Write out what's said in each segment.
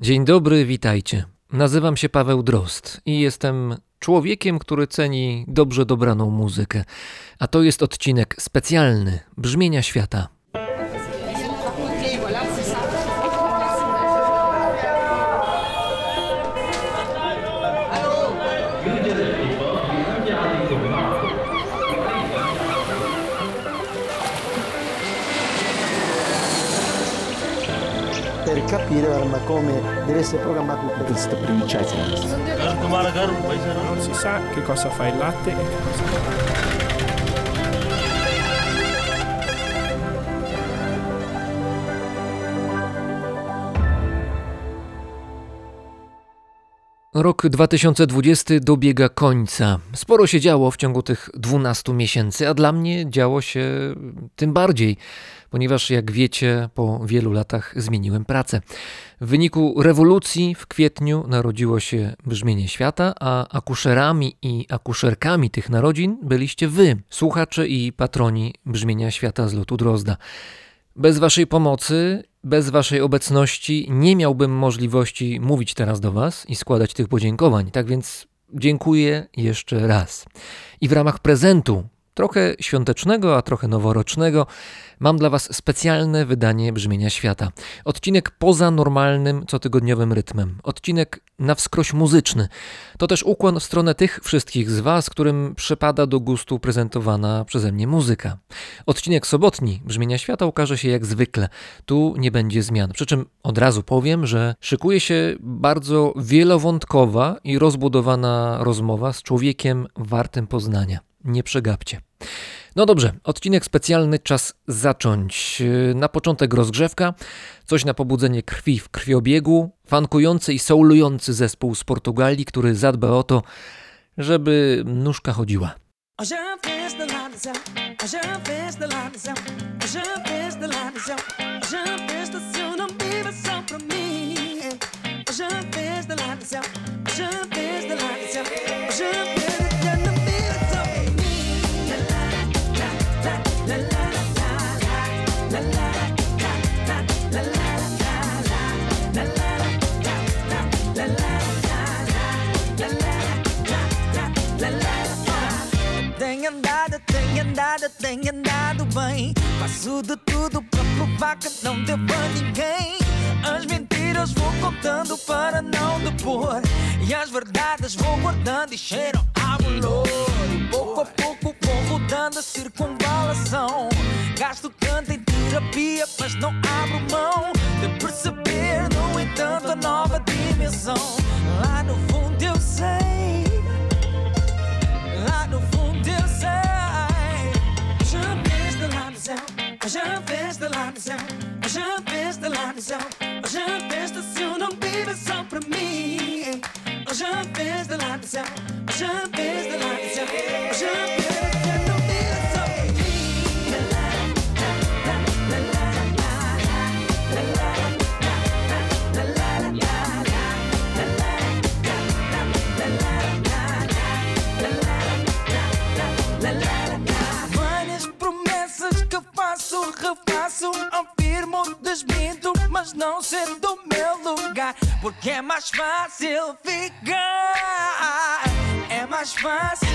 Dzień dobry, witajcie. Nazywam się Paweł Drost i jestem człowiekiem, który ceni dobrze dobraną muzykę. A to jest odcinek specjalny Brzmienia Świata. Come deve essere programmato il questa primicezza. Non si sa che cosa fa il latte e che cosa fa. Rok 2020 dobiega końca. Sporo się działo w ciągu tych 12 miesięcy, a dla mnie działo się tym bardziej, ponieważ jak wiecie, po wielu latach zmieniłem pracę. W wyniku rewolucji w kwietniu narodziło się brzmienie świata, a akuszerami i akuszerkami tych narodzin byliście wy, słuchacze i patroni brzmienia świata z lotu Drozda. Bez Waszej pomocy, bez Waszej obecności nie miałbym możliwości mówić teraz do Was i składać tych podziękowań. Tak więc dziękuję jeszcze raz. I w ramach prezentu, trochę świątecznego, a trochę noworocznego, mam dla Was specjalne wydanie Brzmienia Świata. Odcinek poza normalnym, cotygodniowym rytmem. Odcinek na wskroś muzyczny. To też ukłon w stronę tych wszystkich z Was, którym przypada do gustu prezentowana przeze mnie muzyka. Odcinek sobotni Brzmienia Świata ukaże się jak zwykle. Tu nie będzie zmian. Przy czym od razu powiem, że szykuje się bardzo wielowątkowa i rozbudowana rozmowa z człowiekiem wartym poznania. Nie przegapcie. No dobrze, odcinek specjalny, czas zacząć. Na początek rozgrzewka, coś na pobudzenie krwi w krwiobiegu, fankujący i soulujący zespół z Portugalii, który zadba o to, żeby nóżka chodziła. Hoje bem. Faço de tudo para provar que não devo a ninguém. As mentiras vou contando para não depor. E as verdades vou guardando e cheiram a bolor. Pouco a pouco vou rodando a circunvalação. Gasto tanto em terapia, mas não abro mão de perceber, no entanto, a nova dimensão. Lá no fundo eu sei. Hoje eu fiz de lá do céu, hoje eu fiz de lá do céu, já fez do céu, não vive só pra mim. eu fiz de lá do céu, hoje eu fiz de lá do céu, já fez fácil ficar. É mais fácil,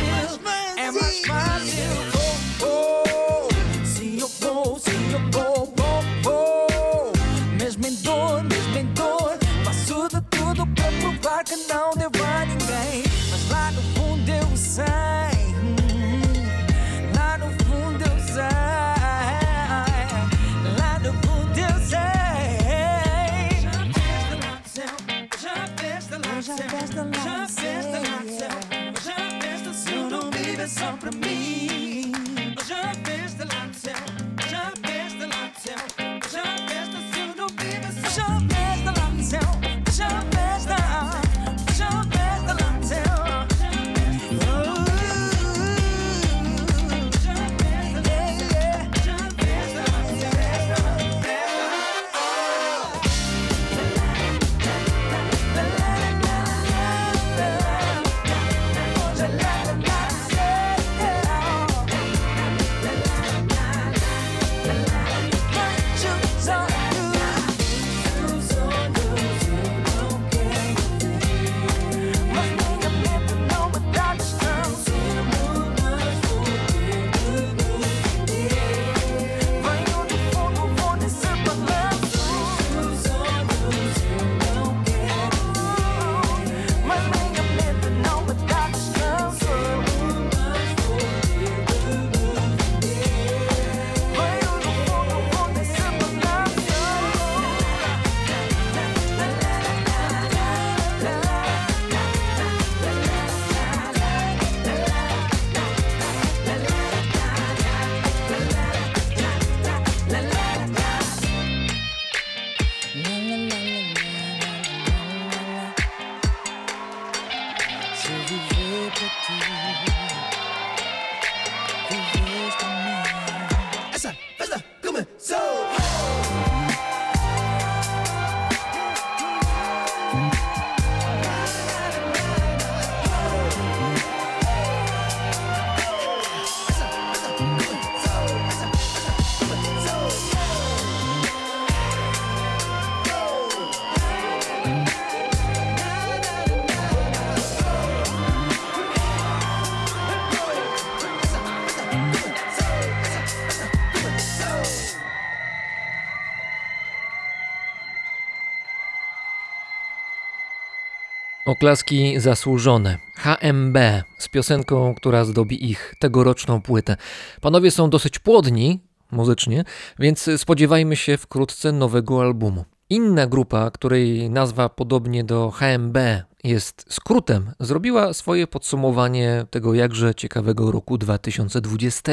Oklaski zasłużone. HMB z piosenką, która zdobi ich tegoroczną płytę. Panowie są dosyć płodni muzycznie, więc spodziewajmy się wkrótce nowego albumu. Inna grupa, której nazwa podobnie do HMB jest skrótem, zrobiła swoje podsumowanie tego jakże ciekawego roku 2020.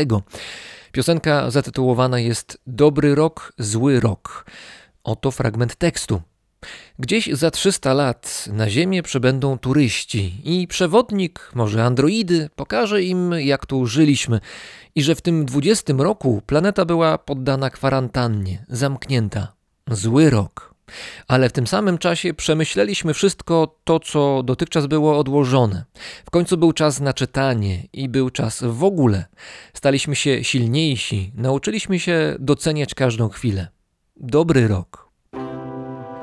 Piosenka zatytułowana jest Dobry rok, zły rok. Oto fragment tekstu. Gdzieś za 300 lat na Ziemię przybędą turyści i przewodnik, może androidy, pokaże im, jak tu żyliśmy i że w tym 20 roku planeta była poddana kwarantannie, zamknięta. Zły rok. Ale w tym samym czasie przemyśleliśmy wszystko to, co dotychczas było odłożone. W końcu był czas na czytanie i był czas w ogóle. Staliśmy się silniejsi, nauczyliśmy się doceniać każdą chwilę. Dobry rok.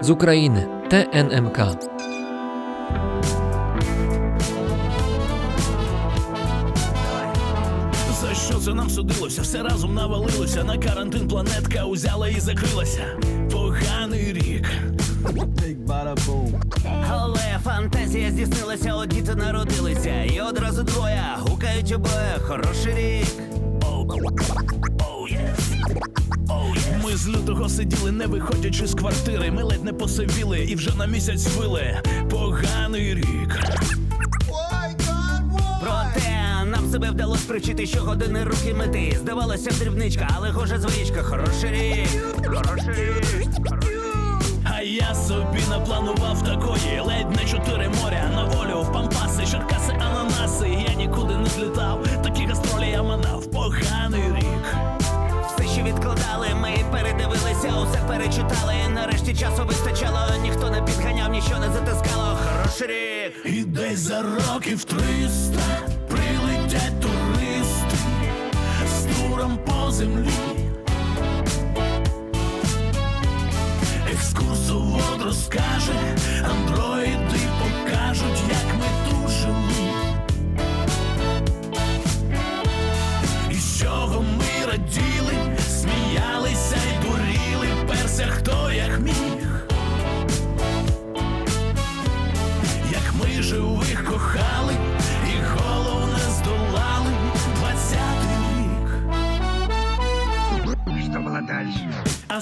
Z Ukrainy TNMK. За що це нам судилося? Все разом навалилося. На карантин планетка узяла і закрилася. Поганий рік. Але фантазія здійснилася, от діти народилися, і одразу двоє гукають обоє хороший рік. Ми з лютого сиділи, не виходячи з квартири. Ми ледь не посивіли і вже на місяць вили. Поганий рік. Проте нам себе вдалося привчити щогодини руки мити. Здавалося, дрібничка, але хоже звичка. Хороший рік. Хороший рік. А я собі напланував такої ледь не чотири моря на волю в пампаси, черкаси, ананаси. Я нікуди не злітав. Такі гастролі я манав. Поганий рік. Відкладали, ми передивилися, усе перечитали. Нарешті часу вистачало, ніхто не підганяв, нічого не затискало. Хороший рік. І десь за років триста прилетять туристи з туром по землі. Екскурсовод розкаже, андроїди покажуть, як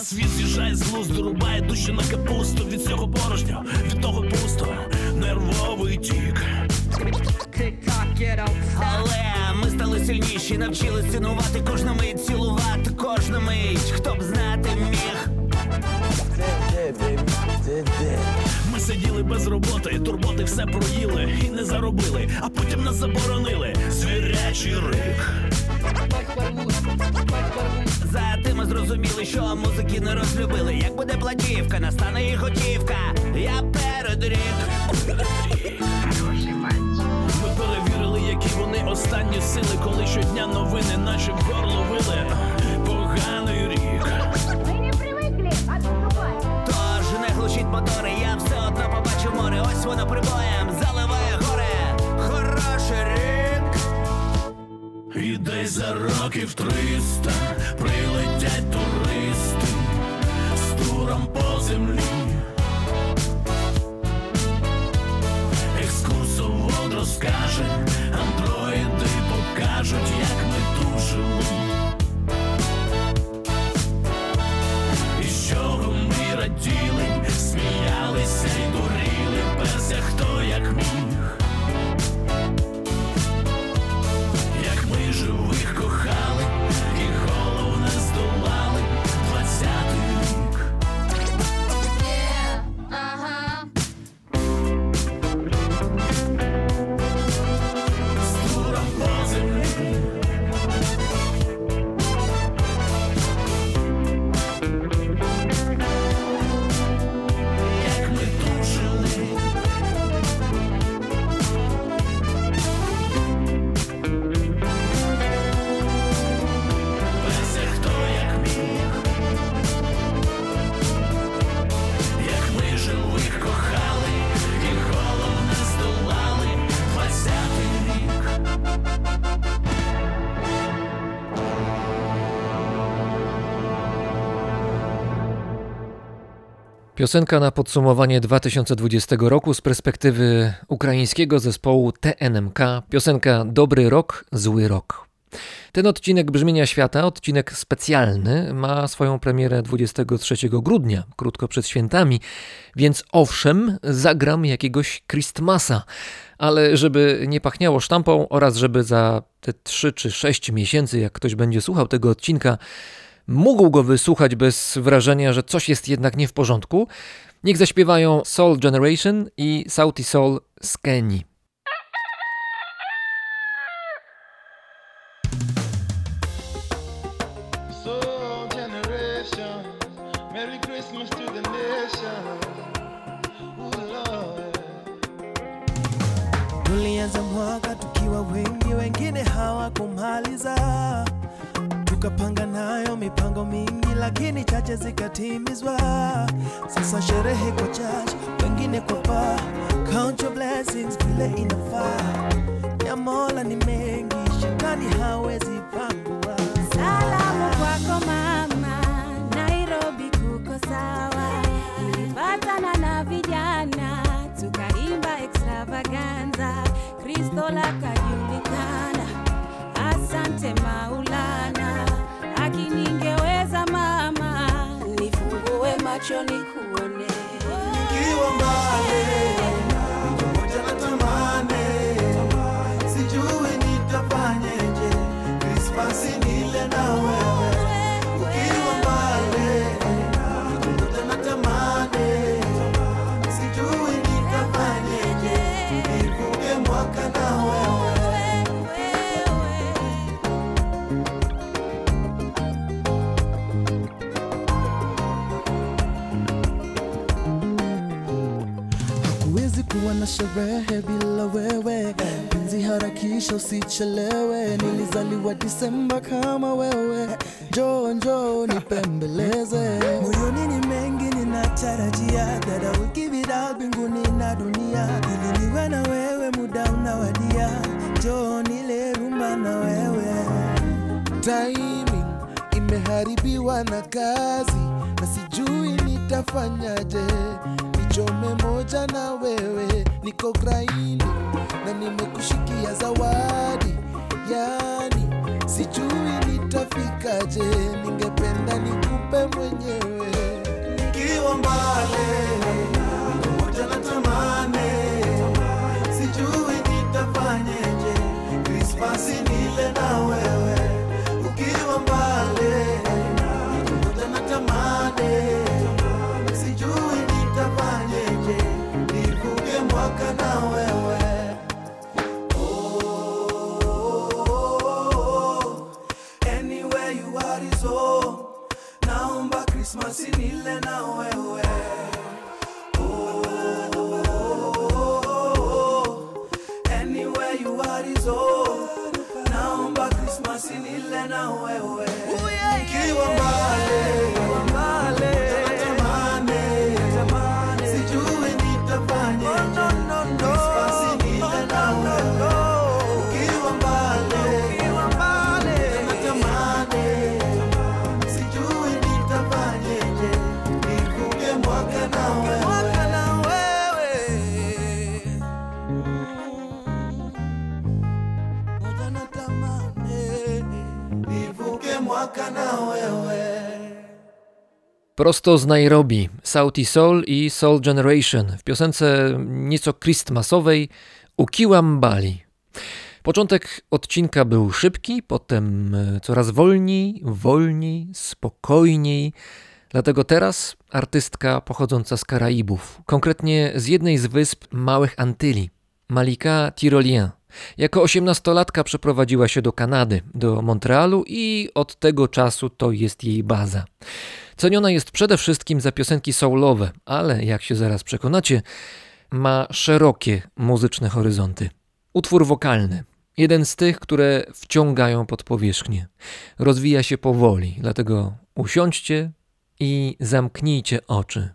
світ з'їжджає з глузду, рубає душі на капусту від цього порожньо, від того пусто, нервовий тік. Але ми стали сильніші, навчились цінувати кожну мить, цілувати кожну мить. Хто б знати міг? Ми сиділи без роботи, турботи все проїли і не заробили, а потім нас заборонили. Звірячий рик. Зате ми зрозуміли, що музики не розлюбили. Як буде платівка, настане і готівка. Я перед рік. Ми перевірили, які вони останні сили, коли щодня новини наче в горло вили. Поганий рік. Тож не глушіть мотори, я все одно побачу море. Ось воно прибоєм десь за років триста прилетять туристи з туром по землі. Piosenka na podsumowanie 2020 roku z perspektywy ukraińskiego zespołu TNMK. Piosenka Dobry rok, zły rok. Ten odcinek Brzmienia Świata, odcinek specjalny, ma swoją premierę 23 grudnia, krótko przed świętami, więc owszem, zagram jakiegoś Christmasa, ale żeby nie pachniało sztampą oraz żeby za te 3 czy 6 miesięcy, jak ktoś będzie słuchał tego odcinka, mógł go wysłuchać bez wrażenia, że coś jest jednak nie w porządku, niech zaśpiewają Soul Generation i Sauti Soul z Kenii. Tukapanga nayo mipango mingi, lakini chache zikatimizwa. Sasa sherehe kwa chache, wengine kwa paa. Count your blessings vile inafaa. Ya Mola ni mengi, shetani hawezi pangua. Salamu kwako mama, Nairobi kuko sawa. ilipatana na vijana tukaimba extravaganza, Kristo lakajulikana. Asante Maulana, macho nikuone. Nikiwa mbali, na sherehe bila wewe, penzi harakisha usichelewe. Nilizaliwa Disemba kama wewe, njoo njoo nipembeleze. Moyoni ni mengi ninatarajia, dada wiki vida mbinguni na dunia, ili niwe na wewe muda unawadia, njoo nile rumba na wewe. Timing imeharibiwa na kazi na sijui nitafanyaje. Nichome moja na wewe, niko graini na nimekushikia zawadi, yani sijui nitafikaje. Ningependa nikupe mwenyewe Nikiwa mbali, Christmas in Prosto z Nairobi, Sauti Soul i Soul Generation w piosence nieco Christmasowej Ukiłam Bali. Początek odcinka był szybki, potem e, coraz wolniej, wolniej, spokojniej. Dlatego teraz artystka pochodząca z Karaibów, konkretnie z jednej z wysp Małych Antyli, Malika Tyrolien. Jako osiemnastolatka przeprowadziła się do Kanady, do Montrealu i od tego czasu to jest jej baza. Ceniona jest przede wszystkim za piosenki soulowe, ale jak się zaraz przekonacie, ma szerokie muzyczne horyzonty. Utwór wokalny, jeden z tych, które wciągają pod powierzchnię. Rozwija się powoli, dlatego usiądźcie i zamknijcie oczy.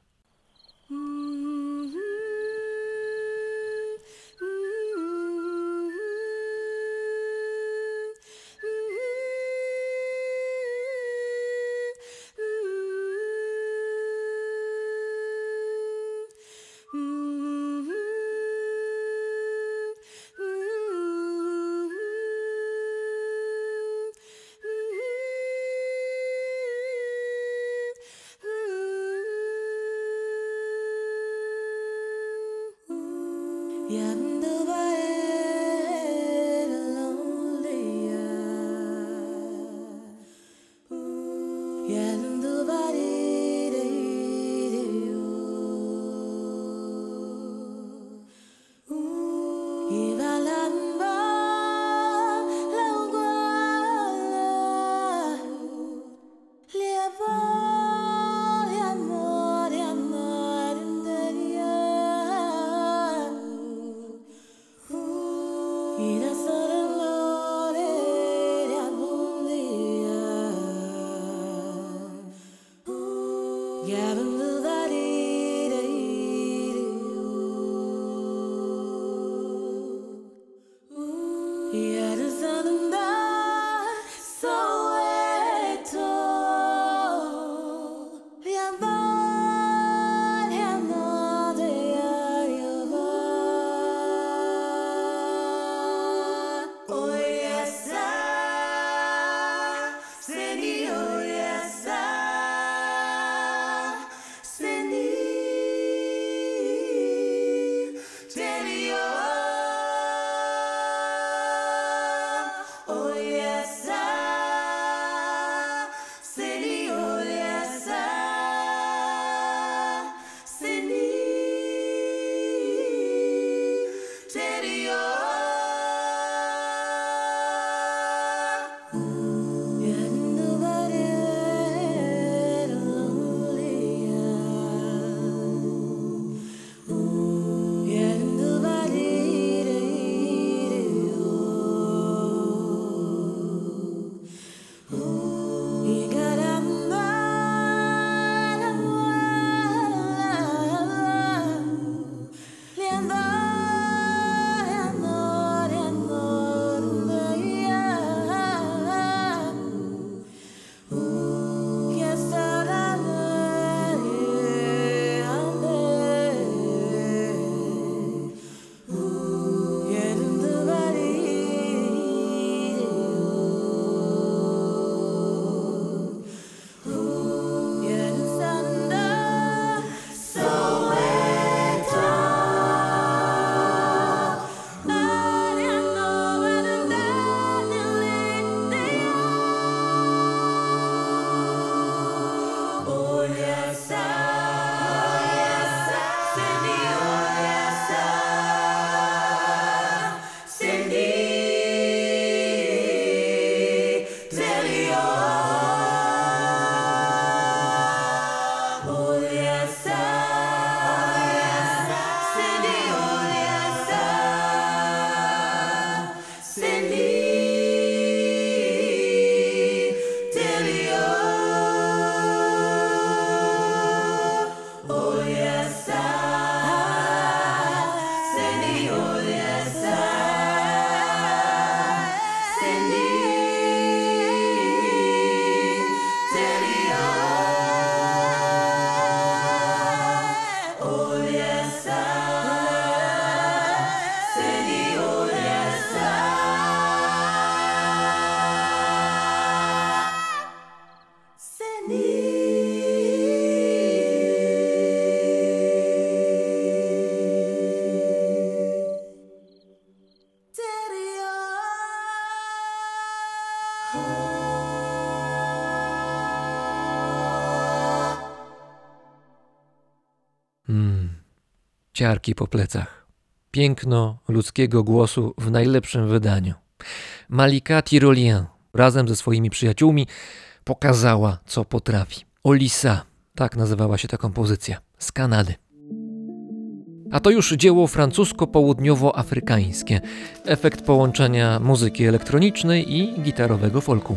If I ciarki po plecach. Piękno ludzkiego głosu w najlepszym wydaniu. Malika Tyrolien razem ze swoimi przyjaciółmi pokazała, co potrafi. Olisa, tak nazywała się ta kompozycja, z Kanady. A to już dzieło francusko-południowoafrykańskie, efekt połączenia muzyki elektronicznej i gitarowego folku.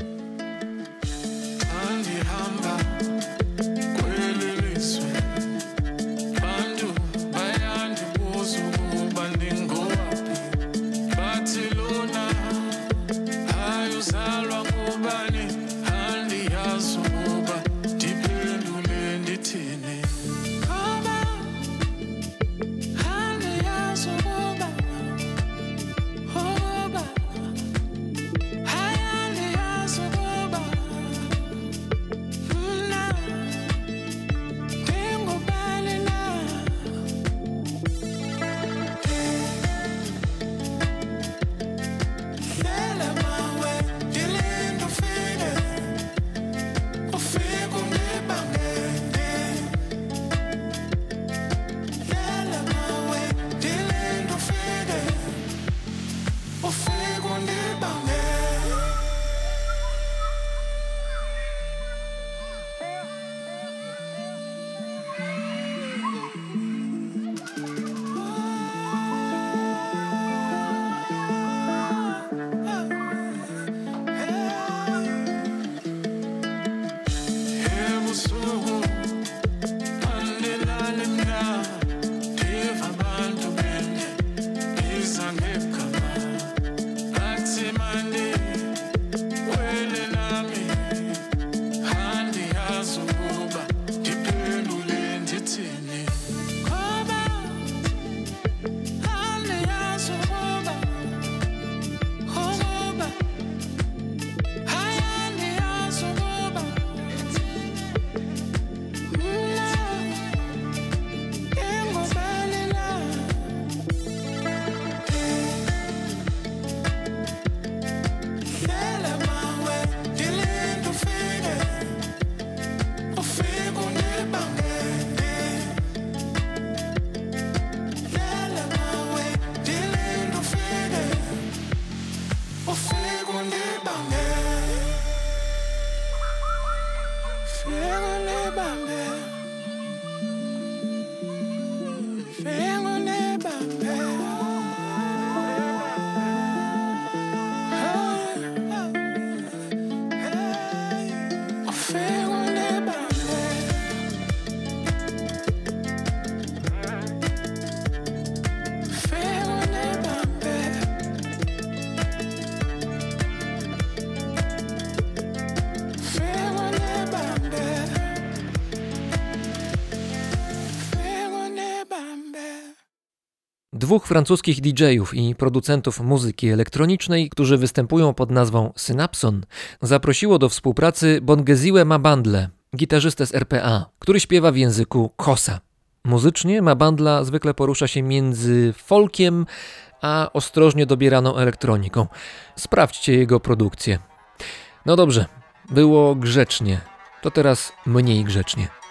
Dwóch francuskich DJ-ów i producentów muzyki elektronicznej, którzy występują pod nazwą Synapson, zaprosiło do współpracy Bongeziwe Mabandle, gitarzystę z RPA, który śpiewa w języku Kosa. Muzycznie Mabandla zwykle porusza się między folkiem a ostrożnie dobieraną elektroniką. Sprawdźcie jego produkcję. No dobrze, było grzecznie, to teraz mniej grzecznie.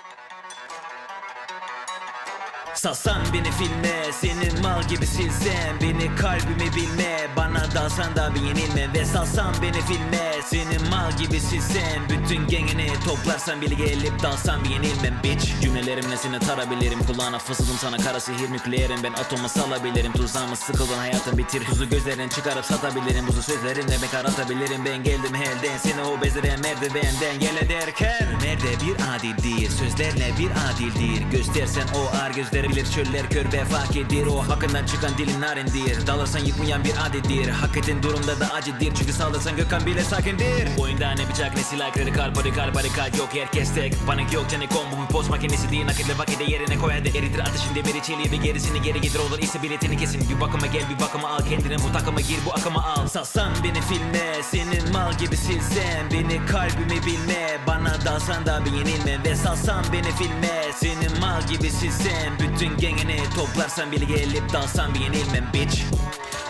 Salsan beni filme Senin mal gibi silsem Beni kalbimi bilme. Bana dalsan da bir yenilme. Ve salsan beni filme Senin mal gibi silsem Bütün gengini toplarsan bile gelip dalsan bir yenilmem. Bitch Cümlelerimle seni tarabilirim. Kulağına fısıldım sana kara sihir nükleerim Ben atoma salabilirim. Tuzağımı sıkıldın hayatın bitir. Tuzu gözlerini çıkarıp satabilirim. Buzu sözlerimle bekar atabilirim Ben geldim helden. Seni o bezdiren merdivenden. Gele derken Nerede bir adil değil. Sözlerle bir adil değil. Göstersen o ar gözleri bilir Çöller kör ve fark edir. O hakkından çıkan dilin narindir. Dalarsan yıkmayan bir adettir Hak ettiğin durumda da acıdır Çünkü saldırsan gökhan bile sakindir. Oyunda ne bıçak ne silah kırı kalp hadi kalp yok herkes tek. Panik yok canı kom. Bu bir post makinesi değil Nakitle vakide yerine koy. Hadi eritir ateşin demiri çeliği bir gerisini geri getir. Olur ise biletini kesin. Bir bakıma gel bir bakıma al kendine. Bu takıma gir bu akıma al. Salsan beni filme. Senin mal gibi silsem Beni kalbimi bilme. Bana dalsan da bir yenilme Ve salsan beni filme. Senin mal gibi silsem Bütün gengini toplarsan bile gelip dalsan bir yenilmem bitch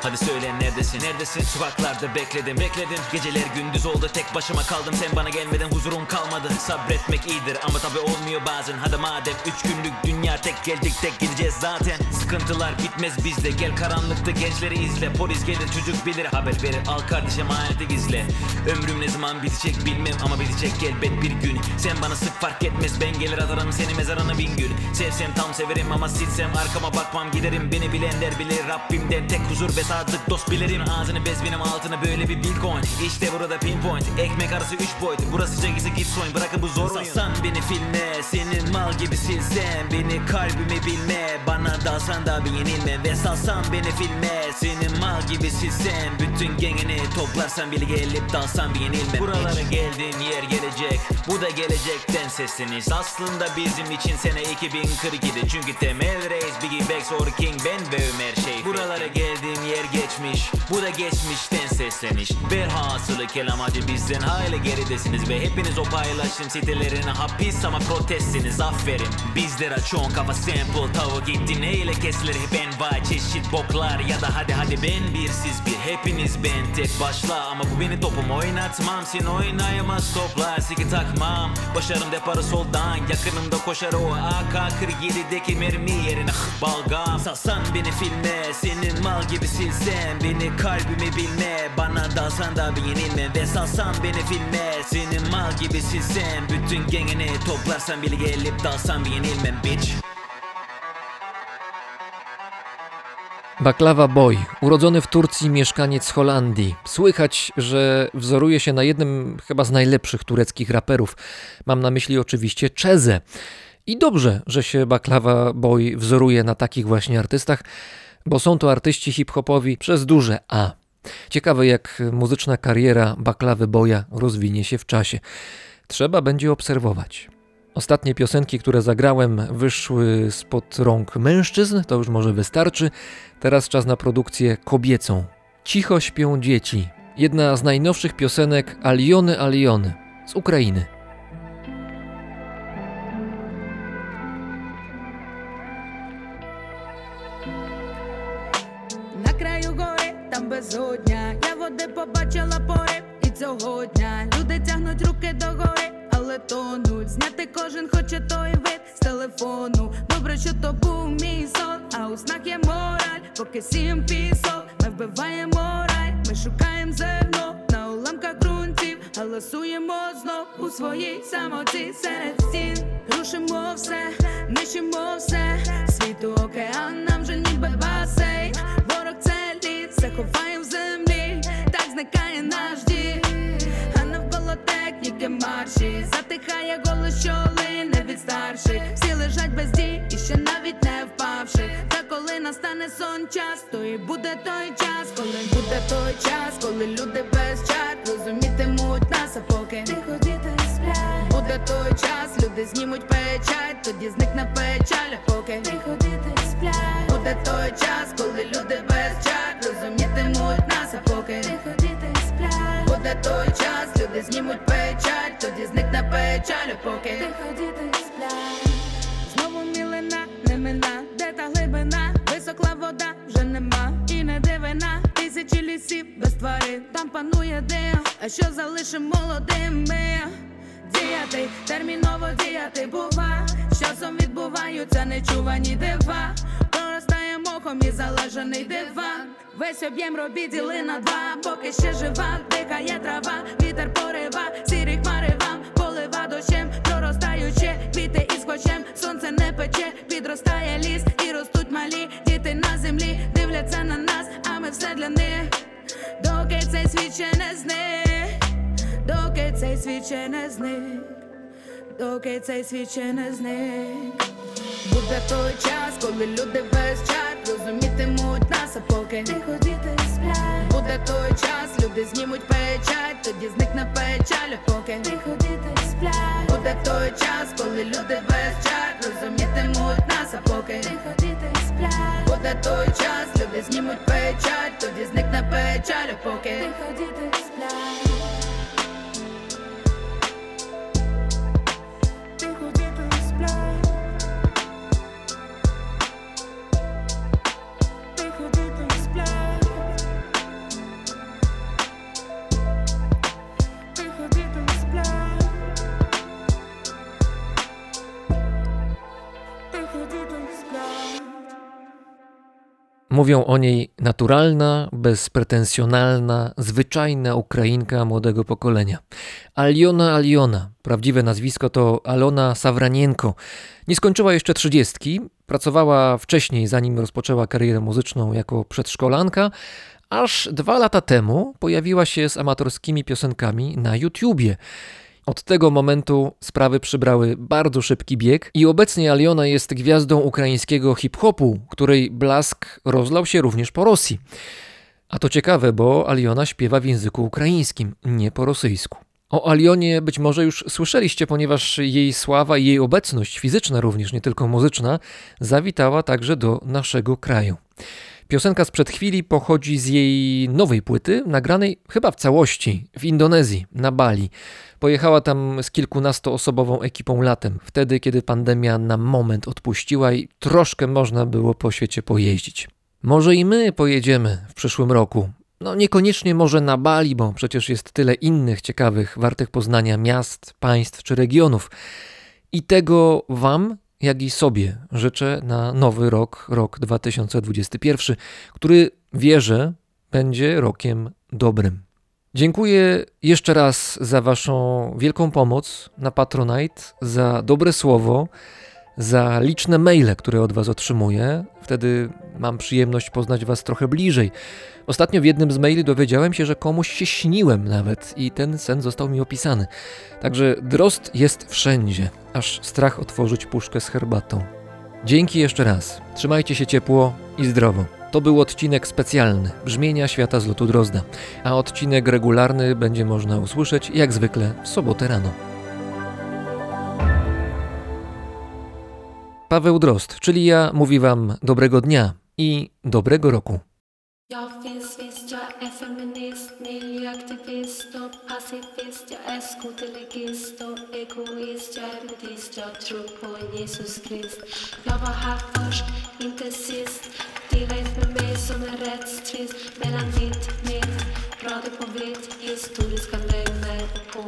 Hadi söyle neredesin? Neredesin? Sokaklarda bekledim bekledim. Geceler gündüz oldu tek başıma kaldım. Sen bana gelmeden huzurum kalmadı. Sabretmek iyidir ama tabi olmuyor bazen. Hadi madem üç günlük dünya tek geldik tek gideceğiz zaten. Sıkıntılar bitmez bizde. Gel karanlıkta gençleri izle. Polis gelir çocuk bilir. Haber verir Al kardeşim hayatı gizle. Ömrüm ne zaman bitecek bilmem ama bitecek elbet bir gün. Sen bana sık fark etmez ben gelir atarım seni mezarına bin gül Sevsem tam severim ama silsem arkama bakmam. Giderim Beni bilenler bilir. Rabbimden tek huzur ve sadık dost bilirim Ağzını bez benim altına böyle bir bitcoin. İşte burada pinpoint. Ekmek arası üç boyut. Burası çekisi git soyun bırakın bu zor oyun Salsan beni filme. Senin mal gibi silsem Beni kalbimi bilme. Bana dalsan da bir yenilme. Ve salsan beni filme. Senin mal gibi silsem Bütün gengini toplarsan bile gelip dalsan bir yenilmem Buralara geldiğim yer gelecek. Bu da gelecekten sesleniş Aslında bizim için sene 2042'di Çünkü temel reis Biggie Bags or King ben ve Ömer Şeyfi Buralara geldiğim yer geçmiş. Bu da geçmişten sesleniş Berhasılı kelam acı bizden. Hayli geridesiniz Ve hepiniz o paylaşım sitelerine hapis ama protestsiniz. Aferin. Bizlere çoğun kafa sample Tavuk gitti. Neyle kesilir? Hep envai çeşit boklar. Ya da hadi hadi ben bir siz bir hepiniz ben. Tek başla Ama bu beni topum oynatmam. Sen oynayamaz toplar siki takmam. Başarım deparı soldan. Yakınımda koşar o AK-47'deki mermi yerine. Balgam. Salsan beni filme. Senin mal gibi silsem Beni kalbimi bilme bana da Ve salsan beni filme mal Bütün gengini toplarsan bile gelip bitch Boy, urodzony w Turcji mieszkaniec Holandii. Słychać, że wzoruje się na jednym chyba z najlepszych tureckich raperów. Mam na myśli oczywiście Czezę. I dobrze, że się Baklawa Boy wzoruje na takich właśnie artystach, bo są to artyści hip-hopowi przez duże A. Ciekawe, jak muzyczna kariera Baklawy Boya rozwinie się w czasie. Trzeba będzie obserwować. Ostatnie piosenki, które zagrałem, wyszły spod rąk mężczyzn, to już może wystarczy. Teraz czas na produkcję kobiecą. Cicho śpią dzieci. Jedna z najnowszych piosenek Aliony Aliony z Ukrainy. Безодня. Я води побачила порив і цього дня. Люди тягнуть руки до гори, але тонуть. Зняти кожен хоче той вид з телефону. Добре, що то був мій сон, а у снах є мораль, поки сім пісок. Ми вбиваємо рай, ми шукаємо зерно на уламках ґрунтів, галасуємо знов у своїй самоті серед стін. Рушимо все, нищимо все, світу океан нам же ніби басейн. Все ховає в землі, так зникає наш дім. А навколо техніки марші, затихає голос, що лине від старших. Всі лежать без дій і ще навіть не впавши. Та коли настане сон час, то і буде той час, коли буде той час, коли люди без чар розумітимуть нас, а поки тихо діти Буде той час, люди знімуть печать, тоді зникне печаль, поки тихо діти сплять. Буде той час, коли люди без чат розумітимуть нас, а поки. Тихо діти сплять. Буде той час, люди знімуть печать, тоді зникне печаль, поки. Тихо діти сплять. Знову мілина, не мина, де та глибина, високла вода вже нема, і не дивина, тисячі лісів без тварин, там панує дим, а що залишим молодими? Діяти, терміново діяти бува, з часом відбуваються нечувані дива, мохом і залежаний диван. Весь об'єм робіт діли на два, поки ще жива, дихає трава, вітер порива, сірі хмари вам. Полива дощем, проростаючи, квіти із хочем, сонце не пече, підростає ліс і ростуть малі діти на землі, дивляться на нас, а ми все для них, доки цей світ ще не зник, доки цей світ ще не зник, доки цей світ ще не зник. Буде той час, коли люди без чат розумітимуть нас, а поки тихо діти сплять. Буде той час, люди знімуть печать, тоді зникне печаль, а поки тихо діти сплять. Буде той час, коли люди без чат розумітимуть нас, а поки тихо діти сплять. Буде той час, люди знімуть печать, тоді зникне печаль, а поки тихо діти сплять. Mówią o niej naturalna, bezpretensjonalna, zwyczajna Ukrainka młodego pokolenia. Aliona Aliona, prawdziwe nazwisko to Alona Sawranienko. Nie skończyła jeszcze trzydziestki, pracowała wcześniej, zanim rozpoczęła karierę muzyczną jako przedszkolanka, aż dwa lata temu pojawiła się z amatorskimi piosenkami na YouTubie. Od tego momentu sprawy przybrały bardzo szybki bieg i obecnie Aliona jest gwiazdą ukraińskiego hip-hopu, której blask rozlał się również po Rosji. A to ciekawe, bo Aliona śpiewa w języku ukraińskim, nie po rosyjsku. O Alionie być może już słyszeliście, ponieważ jej sława i jej obecność fizyczna również, nie tylko muzyczna, zawitała także do naszego kraju. Piosenka sprzed chwili pochodzi z jej nowej płyty, nagranej chyba w całości w Indonezji, na Bali. Pojechała tam z kilkunastoosobową ekipą latem, wtedy kiedy pandemia na moment odpuściła i troszkę można było po świecie pojeździć. Może i my pojedziemy w przyszłym roku. No niekoniecznie może na Bali, bo przecież jest tyle innych ciekawych, wartych poznania miast, państw czy regionów. I tego Wam, jak i sobie życzę na nowy rok, rok 2021, który wierzę będzie rokiem dobrym. Dziękuję jeszcze raz za Waszą wielką pomoc na Patronite, za dobre słowo, za liczne maile, które od Was otrzymuję. Wtedy mam przyjemność poznać Was trochę bliżej. Ostatnio w jednym z maili dowiedziałem się, że komuś się śniłem nawet i ten sen został mi opisany. Także drost jest wszędzie, aż strach otworzyć puszkę z herbatą. Dzięki jeszcze raz. Trzymajcie się ciepło i zdrowo. To był odcinek specjalny Brzmienia Świata z lotu Drozda, a odcinek regularny będzie można usłyszeć jak zwykle w sobotę rano. Paweł Drozd, czyli ja, mówi Wam dobrego dnia i dobrego roku. Jag på med på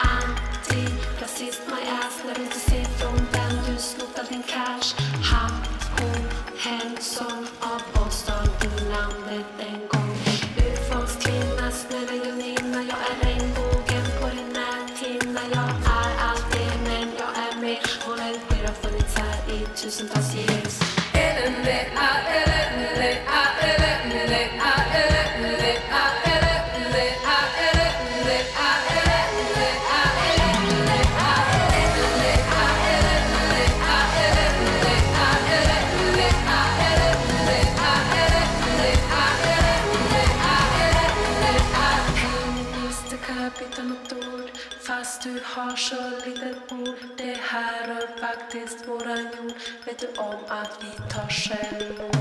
Antirasist, my ass du cash Han, hon, hen som av oss stal ur landet en gång. Urfolkskvinna, snälla Jonina Jag är regnbågen på din näthinna Jag är allt det men jag är mer. Vår energi har funnits här i tusentals år har så litet bord, det här rör faktiskt våran jord. Vet du om att vi tar självmord?